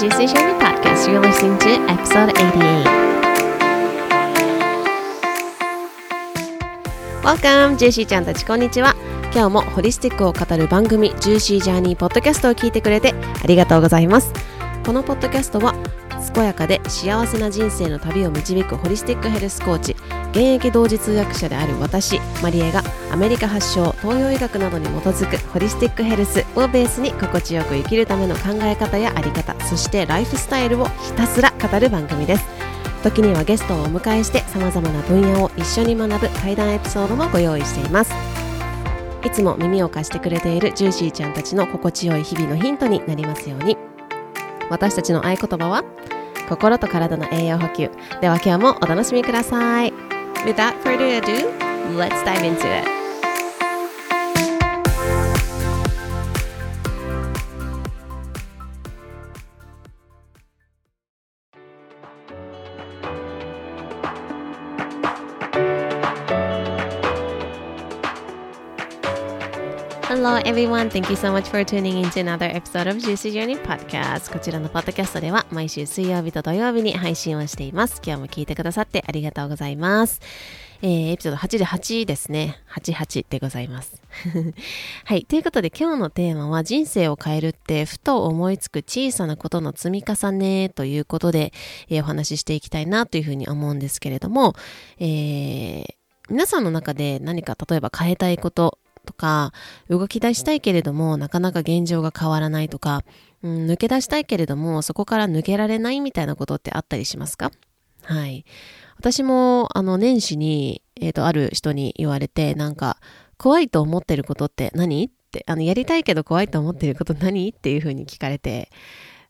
Juicy Journey Podcast. You're listening to episode 88. Welcome, ジューシーちゃんたちこんにちは。今日もホリスティックを語る番組、ジューシージャーニーポッドキャストを聞いてくれてありがとうございます。このポッドキャストは健やかで幸せな人生の旅を導くホリスティックヘルスコーチ現役同時通訳者である私マリエがアメリカ発祥東洋医学などに基づくホリスティックヘルスをベースに心地よく生きるための考え方やあり方そしてライフスタイルをひたすら語る番組です。時にはゲストをお迎えして様々な分野を一緒に学ぶ対談エピソードもご用意しています。いつも耳を貸してくれているジューシーちゃんたちの心地よい日々のヒントになりますように。私たちの合言葉は心と体の栄養補給。では今日もお楽しみください。Without further ado, let's dive into it. Everyone! Thank you so much for tuning in to another episode of Juicy Journey Podcast こちらのポッドキャストでは毎週水曜日と土曜日に配信をしています今日も聞いてくださってありがとうございますえー、エピソード88ですね。88でございます。はい。ということで今日のテーマは人生を変えるってふと思いつく小さなことの積み重ねということで、えー、お話ししていきたいなというふうに思うんですけれども、えー、皆さんの中で何か例えば変えたいこととか、動き出したいけれども、なかなか現状が変わらないとか、うん、抜け出したいけれども、そこから抜けられないみたいなことってあったりしますか？はい。私も、あの、年始に、えっ、ー、と、ある人に言われて、なんか、怖いと思ってることって何？って、あの、やりたいけど怖いと思ってること何？っていうふうに聞かれて、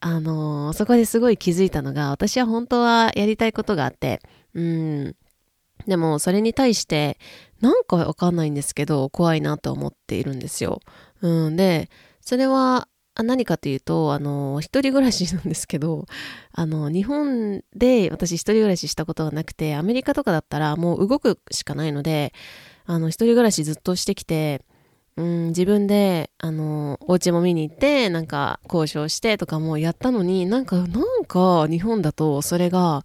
あのー、そこですごい気づいたのが、私は本当はやりたいことがあって、うん、でも、それに対して、なんかわかんないんですけど、怖いなと思っているんですよ。うん、で、それは、何かというと、あの、一人暮らしなんですけど、あの、日本で私一人暮らししたことがなくて、アメリカとかだったらもう動くしかないので、あの、一人暮らしずっとしてきて、うん、自分で、あの、お家も見に行って、なんか交渉してとかもやったのに、なんか、なんか日本だとそれが、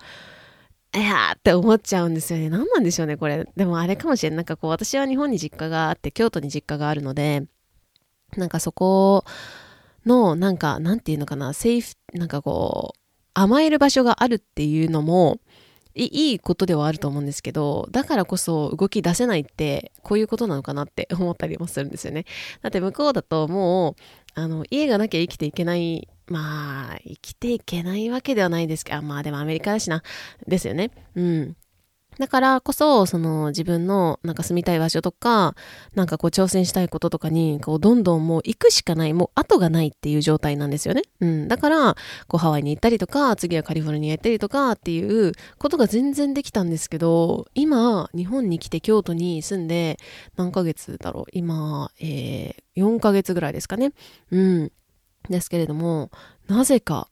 いやーって思っちゃうんですよね。何なんでしょうね、これ。でもあれかもしれない。なんかこう、私は日本に実家があって、京都に実家があるので、なんかそこの、なんか、なんていうのかな、セーフ、なんかこう、甘える場所があるっていうのも、いいことではあると思うんですけど、だからこそ動き出せないって、こういうことなのかなって 思ったりもするんですよね。だって向こうだともう、あの、家がなきゃ生きていけないまあ、生きていけないわけではないですけど、まあでもアメリカだしな、ですよね。うん。だからこそ、その自分のなんか住みたい場所とか、なんかこう挑戦したいこととかに、こうどんどんもう行くしかない、もう後がないっていう状態なんですよね。うん。だから、こうハワイに行ったりとか、次はカリフォルニア行ったりとかっていうことが全然できたんですけど、今、日本に来て京都に住んで何ヶ月だろう？今、えー、4ヶ月ぐらいですかね。うん。ですけれども、なぜか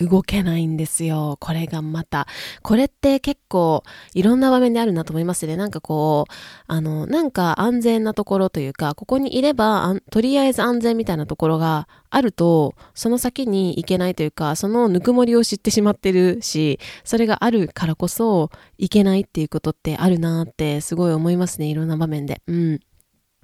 動けないんですよ。これがまた。これって結構いろんな場面であるなと思いますね。なんかこう、あの、なんか安全なところというか、ここにいれば、とりあえず安全みたいなところがあると、その先に行けないというか、そのぬくもりを知ってしまってるし、それがあるからこそ、行けないっていうことってあるなってすごい思いますね。いろんな場面で。うん。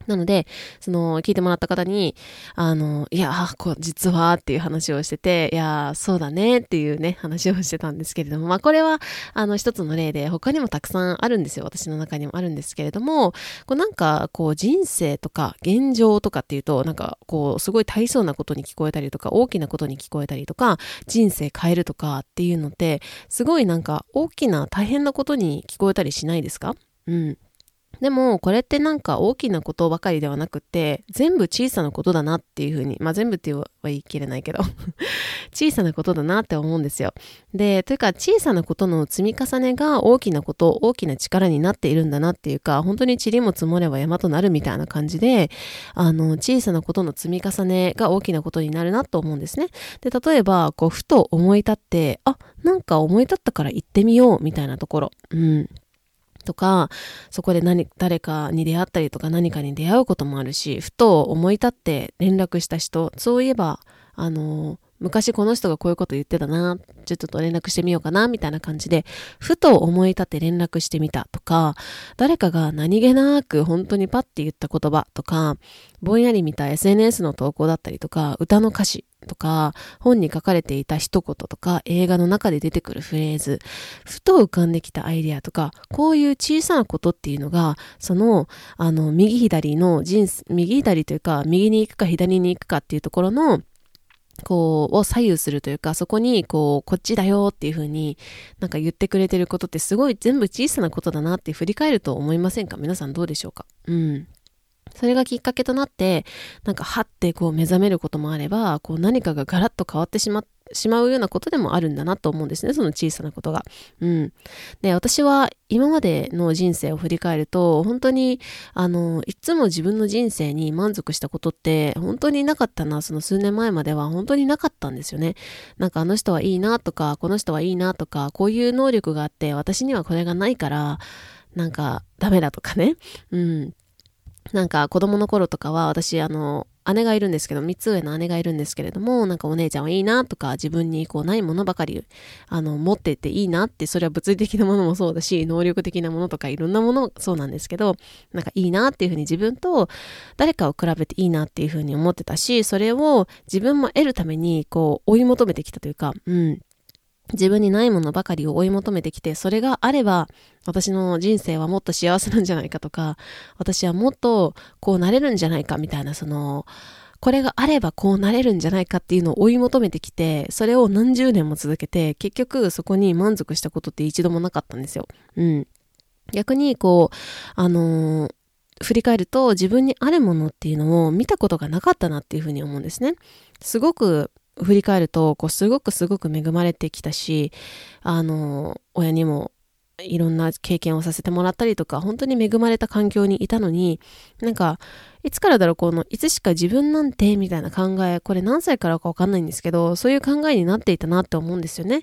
なので、その、聞いてもらった方に、あの、いや、こ、実はっていう話をしてて、いや、そうだねっていうね、話をしてたんですけれども、まあ、これは、あの、一つの例で、他にもたくさんあるんですよ。私の中にもあるんですけれども、こう、なんか、こう、人生とか、現状とかっていうと、なんか、こう、すごい大層なことに聞こえたりとか、大きなことに聞こえたりとか、人生変えるとかっていうのって、すごいなんか、大きな大変なことに聞こえたりしないですか？うん。でも、これってなんか大きなことばかりではなくて、全部小さなことだなっていうふうに、まあ全部っては言い切れないけど 小さなことだなって思うんですよ。で、というか小さなことの積み重ねが大きなこと、大きな力になっているんだなっていうか、本当に塵も積もれば山となるみたいな感じで、あの、小さなことの積み重ねが大きなことになるなと思うんですね。で、例えば、こう、ふと思い立って、あ、なんか思い立ったから行ってみようみたいなところ。うん。とか、そこで何、誰かに出会ったりとか何かに出会うこともあるし、ふと思い立って連絡した人、そういえば、あの、昔この人がこういうこと言ってたな、ちょっと連絡してみようかな、みたいな感じで、ふと思い立って連絡してみたとか、誰かが何気なく本当にパッて言った言葉とか、ぼんやり見た SNS の投稿だったりとか、歌の歌詞とか、本に書かれていた一言とか、映画の中で出てくるフレーズ、ふと浮かんできたアイデアとか、こういう小さなことっていうのが、その、あの、右左の人生、右左というか、右に行くか左に行くかっていうところの、こう、を左右するというか、そこに、こう、こっちだよっていう風になんか言ってくれてることってすごい全部小さなことだなって振り返ると思いませんか？皆さんどうでしょうか？うん。それがきっかけとなって、なんか、はってこう目覚めることもあれば、こう何かがガラッと変わってしまっしまうようなことでもあるんだなと思うんですね。その小さなことが。うん。で、私は今までの人生を振り返ると、本当に、あの、いつも自分の人生に満足したことって本当になかったな。その数年前までは本当になかったんですよね。なんかあの人はいいなとか、この人はいいなとか、こういう能力があって、私にはこれがないから、なんかダメだとかね。うん。なんか子供の頃とかは私あの姉がいるんですけど、三つ上の姉がいるんですけれども、なんかお姉ちゃんはいいなとか、自分にこうないものばかり、あの、持ってていいなって、それは物理的なものもそうだし、能力的なものとかいろんなものそうなんですけど、なんかいいなっていうふうに自分と誰かを比べていいなっていうふうに思ってたし、それを自分も得るためにこう追い求めてきたというか、うん。自分にないものばかりを追い求めてきて、それがあれば、私の人生はもっと幸せなんじゃないかとか、私はもっとこうなれるんじゃないかみたいな、その、これがあればこうなれるんじゃないかっていうのを追い求めてきて、それを何十年も続けて、結局そこに満足したことって一度もなかったんですよ。うん。逆に、こう、あのー、振り返ると自分にあるものっていうのを見たことがなかったなっていうふうに思うんですね。すごく振り返ると、こう、すごくすごく恵まれてきたし、あの、親にもいろんな経験をさせてもらったりとか、本当に恵まれた環境にいたのに、なんか、いつからだろう、この、いつしか自分なんて、みたいな考え、これ何歳からかわかんないんですけど、そういう考えになっていたなって思うんですよね。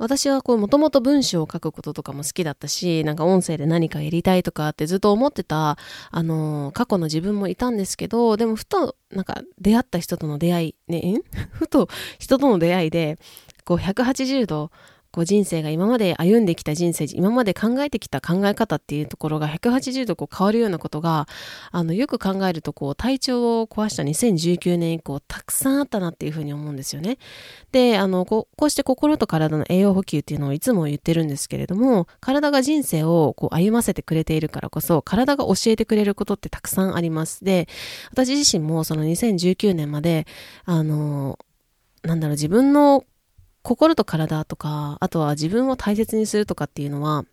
私はこう、もともと文章を書くこととかも好きだったし、なんか音声で何かやりたいとかってずっと思ってた、あのー、過去の自分もいたんですけど、でもふと、なんか出会った人との出会い、ね、ふと人との出会いで、こう180度こう人生が今まで歩んできた人生、今まで考えてきた考え方っていうところが180度こう変わるようなことが、あの、よく考えるとこう体調を壊した2019年以降たくさんあったなっていうふうに思うんですよね。で、あの、こうこうして心と体の栄養補給っていうのをいつも言ってるんですけれども、体が人生をこう歩ませてくれているからこそ、体が教えてくれることってたくさんあります。で、私自身もその2019年まで、あの、なんだろう、自分の心と体とか、あとは自分を大切にするとかっていうのは、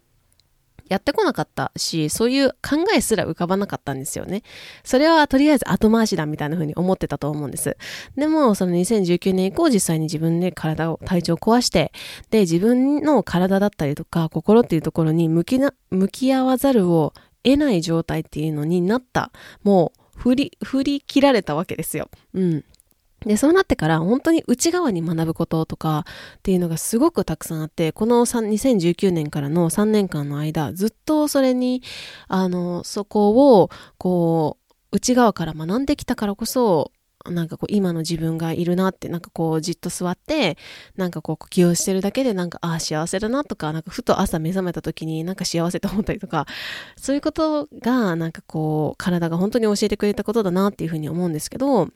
やってこなかったし、そういう考えすら浮かばなかったんですよね。それはとりあえず後回しだみたいな風に思ってたと思うんです。でも、その2019年以降実際に自分で体を、体調を壊して、で、自分の体だったりとか心っていうところに向きな、向き合わざるを得ない状態っていうのになった。もう、振り、振り切られたわけですよ。うん。で、そうなってから本当に内側に学ぶこととかっていうのがすごくたくさんあって、この2019年からの3年間の間、ずっとそれに、あの、そこを、こう、内側から学んできたからこそ、なんかこう今の自分がいるなってなんかこうじっと座ってなんかこう呼吸をしてるだけでなんかああ幸せだなとかなんかふと朝目覚めた時になんか幸せと思ったりとかそういうことがなんかこう体が本当に教えてくれたことだなっていうふうに思うんですけど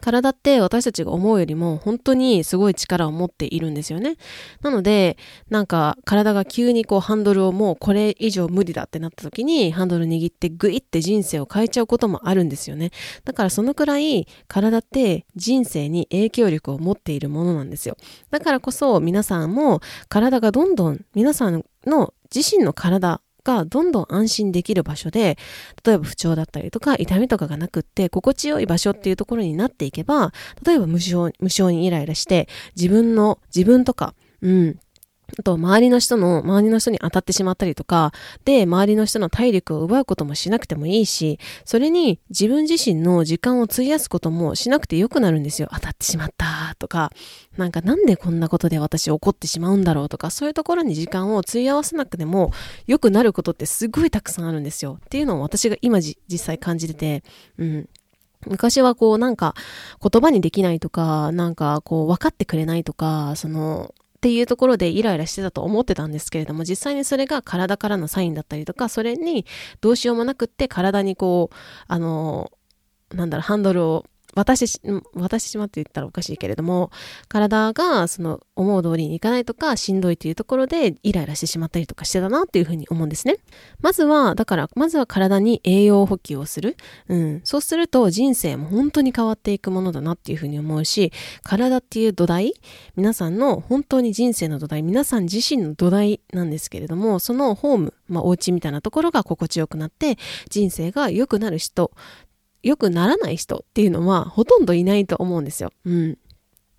体って私たちが思うよりも本当にすごい力を持っているんですよね。なので、なんか体が急にこうハンドルをもうこれ以上無理だってなった時にハンドル握ってグイって人生を変えちゃうこともあるんですよね。だからそのくらい体って人生に影響力を持っているものなんですよ。だからこそ皆さんも体がどんどん皆さんの自身の体がどんどん安心できる場所で、例えば不調だったりとか痛みとかがなくって心地よい場所っていうところになっていけば、例えば無償無償にイライラして自分の、自分とか、うん、あと、周りの人の、周りの人に当たってしまったりとか、で、周りの人の体力を奪うこともしなくてもいいし、それに自分自身の時間を費やすこともしなくてよくなるんですよ。当たってしまったとか、なんかなんでこんなことで私怒ってしまうんだろうとか、そういうところに時間を費やさなくても良くなることってすごいたくさんあるんですよ。っていうのを私が今じ実際感じてて、うん。昔はこうなんか言葉にできないとか、なんかこう分かってくれないとか、その、っていうところでイライラしてたと思ってたんですけれども、実際にそれが体からのサインだったりとか、それにどうしようもなくって体にこう、あの、なんだろう、ハンドルを渡してし、まって言ったらおかしいけれども、体がその思う通りにいかないとか、しんどいというところでイライラしてしまったりとかしてたなっていうふうに思うんですね。まずは、だから、まずは体に栄養補給をする。うん。そうすると人生も本当に変わっていくものだなっていうふうに思うし、体っていう土台、皆さんの本当に人生の土台、皆さん自身の土台なんですけれども、そのホーム、まあお家みたいなところが心地よくなって、人生が良くなる人良くならない人っていうのはほとんどいないと思うんですよ。うん。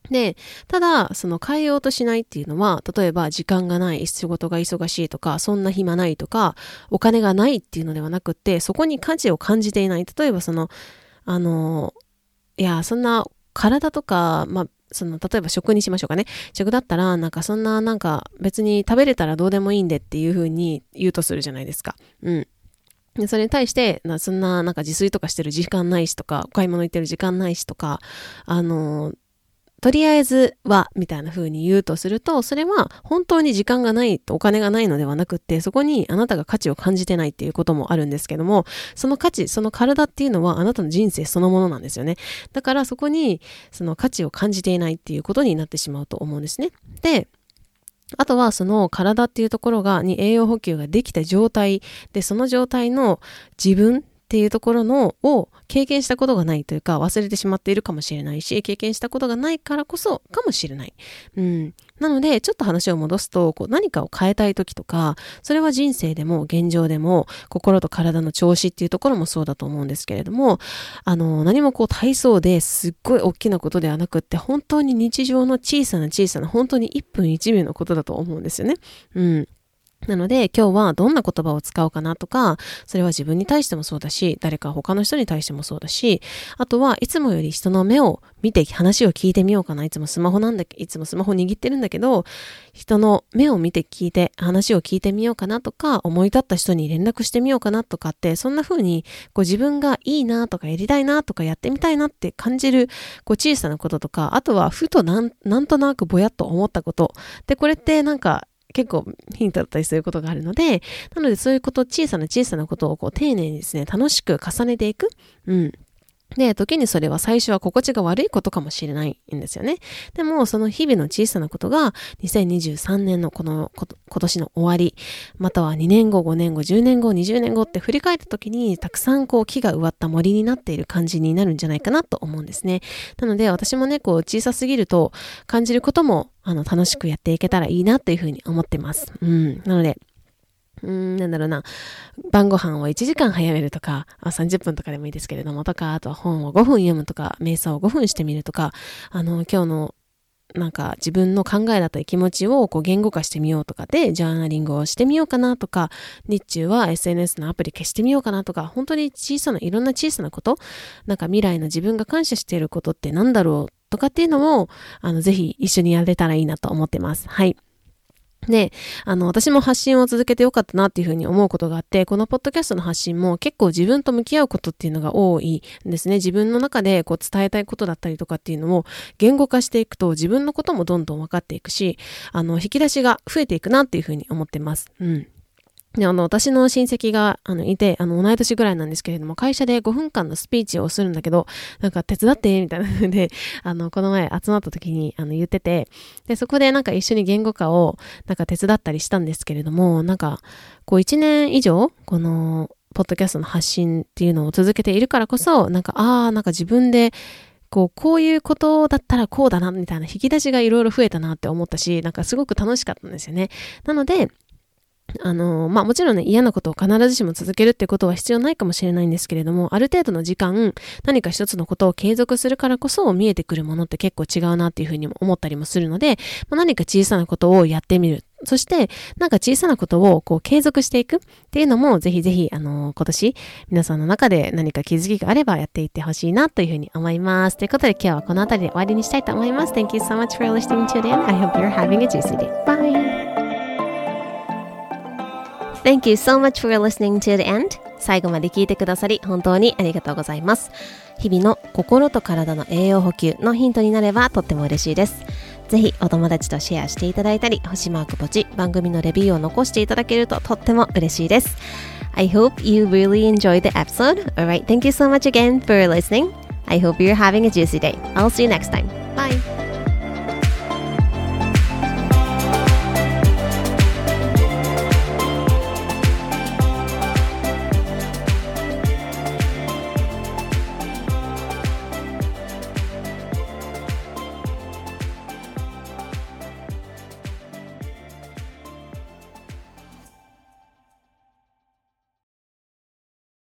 で、ただ、その変えようとしないっていうのは、例えば時間がない、仕事が忙しいとか、そんな暇ないとか、お金がないっていうのではなくって、そこに価値を感じていない。例えばその、あの、いや、そんな体とか、まあ、その、例えば食にしましょうかね。食だったら、なんかそんな、なんか別に食べれたらどうでもいいんでっていうふうに言うとするじゃないですか。うん。それに対して、そんななんか自炊とかしてる時間ないしとか、お買い物行ってる時間ないしとか、あの、とりあえずは、みたいな風に言うとすると、それは本当に時間がないとお金がないのではなくって、そこにあなたが価値を感じてないっていうこともあるんですけども、その価値、その体っていうのはあなたの人生そのものなんですよね。だからそこにその価値を感じていないっていうことになってしまうと思うんですね。で、あとはその体っていうところが、に栄養補給ができた状態。で、その状態の自分っていうところのを経験したことがないというか忘れてしまっているかもしれないし経験したことがないからこそかもしれない。うん。なのでちょっと話を戻すとこう何かを変えたい時とかそれは人生でも現状でも心と体の調子っていうところもそうだと思うんですけれどもあの何もこう体操ですっごい大きなことではなくって本当に日常の小さな小さな本当に1分1秒のことだと思うんですよね。うん。なので今日はどんな言葉を使おうかなとか、それは自分に対してもそうだし、誰か他の人に対してもそうだし、あとはいつもより人の目を見て話を聞いてみようかな。いつもスマホなんだけいつもスマホ握ってるんだけど、人の目を見て聞いて話を聞いてみようかなとか、思い立った人に連絡してみようかなとかって、そんな風にこう自分がいいなとかやりたいなとかやってみたいなって感じるこう小さなこととか、あとはふとなんなんとなくぼやっと思ったこと。で、これってなんか結構ヒントだったりすることがあるので、なのでそういうこと、小さな小さなことをこう丁寧にですね、楽しく重ねていく。うん。で、時にそれは最初は心地が悪いことかもしれないんですよね。でも、その日々の小さなことが、2023年のこの、今年の終わり、または2年後、5年後、10年後、20年後って振り返った時に、たくさんこう木が植わった森になっている感じになるんじゃないかなと思うんですね。なので、私もね、こう小さすぎると感じることも、あの、楽しくやっていけたらいいなというふうに思ってます。うん。なので、うん、なんだろうな。晩ご飯を1時間早めるとか、30分とかでもいいですけれども、とか、あとは本を5分読むとか、瞑想を5分してみるとか、あの、今日のなんか自分の考えだったり気持ちをこう言語化してみようとかで、ジャーナリングをしてみようかなとか、日中は SNS のアプリ消してみようかなとか、本当に小さな、いろんな小さなこと、なんか未来の自分が感謝していることって何だろうとかっていうのも、あの、ぜひ一緒にやれたらいいなと思ってます。はい。で、あの、私も発信を続けてよかったなっていうふうに思うことがあって、このポッドキャストの発信も結構自分と向き合うことっていうのが多いんですね。自分の中でこう伝えたいことだったりとかっていうのを言語化していくと自分のこともどんどん分かっていくし、あの、引き出しが増えていくなっていうふうに思ってます。うん。で、あの、私の親戚が、あの、いて、あの、同い年ぐらいなんですけれども、会社で5分間のスピーチをするんだけど、なんか手伝って、みたいなの で、あの、この前集まった時に、あの、言ってて、で、そこでなんか一緒に言語化を、なんか手伝ったりしたんですけれども、なんか、こう1年以上、この、ポッドキャストの発信っていうのを続けているからこそ、なんか、ああ、なんか自分で、こう、こういうことだったらこうだな、みたいな引き出しがいろいろ増えたなって思ったし、なんかすごく楽しかったんですよね。なので、あの、まあ、もちろんね、嫌なことを必ずしも続けるってことは必要ないかもしれないんですけれども、ある程度の時間、何か一つのことを継続するからこそ見えてくるものって結構違うなっていうふうにも思ったりもするので、まあ、何か小さなことをやってみる。そして、なんか小さなことをこう継続していくっていうのも、ぜひぜひ、あの、今年、皆さんの中で何か気づきがあればやっていってほしいなというふうに思います。ということで、今日はこの辺りで終わりにしたいと思います。Thank you so much for listening to the n I hope you're having a juicy day. Bye! Thank you so much for listening to the end. 最後まで聞いてくださり本当にありがとうございます。日々の心と体の栄養補給のヒントになればとっても嬉しいです。ぜひお友達とシェアしていただいたり、星マークポチ、番組のレビューを残していただけるととっても嬉しいです。I hope you really enjoyed the episode. Alright, thank you so much again for listening. I hope you're having a juicy day. I'll see you next time.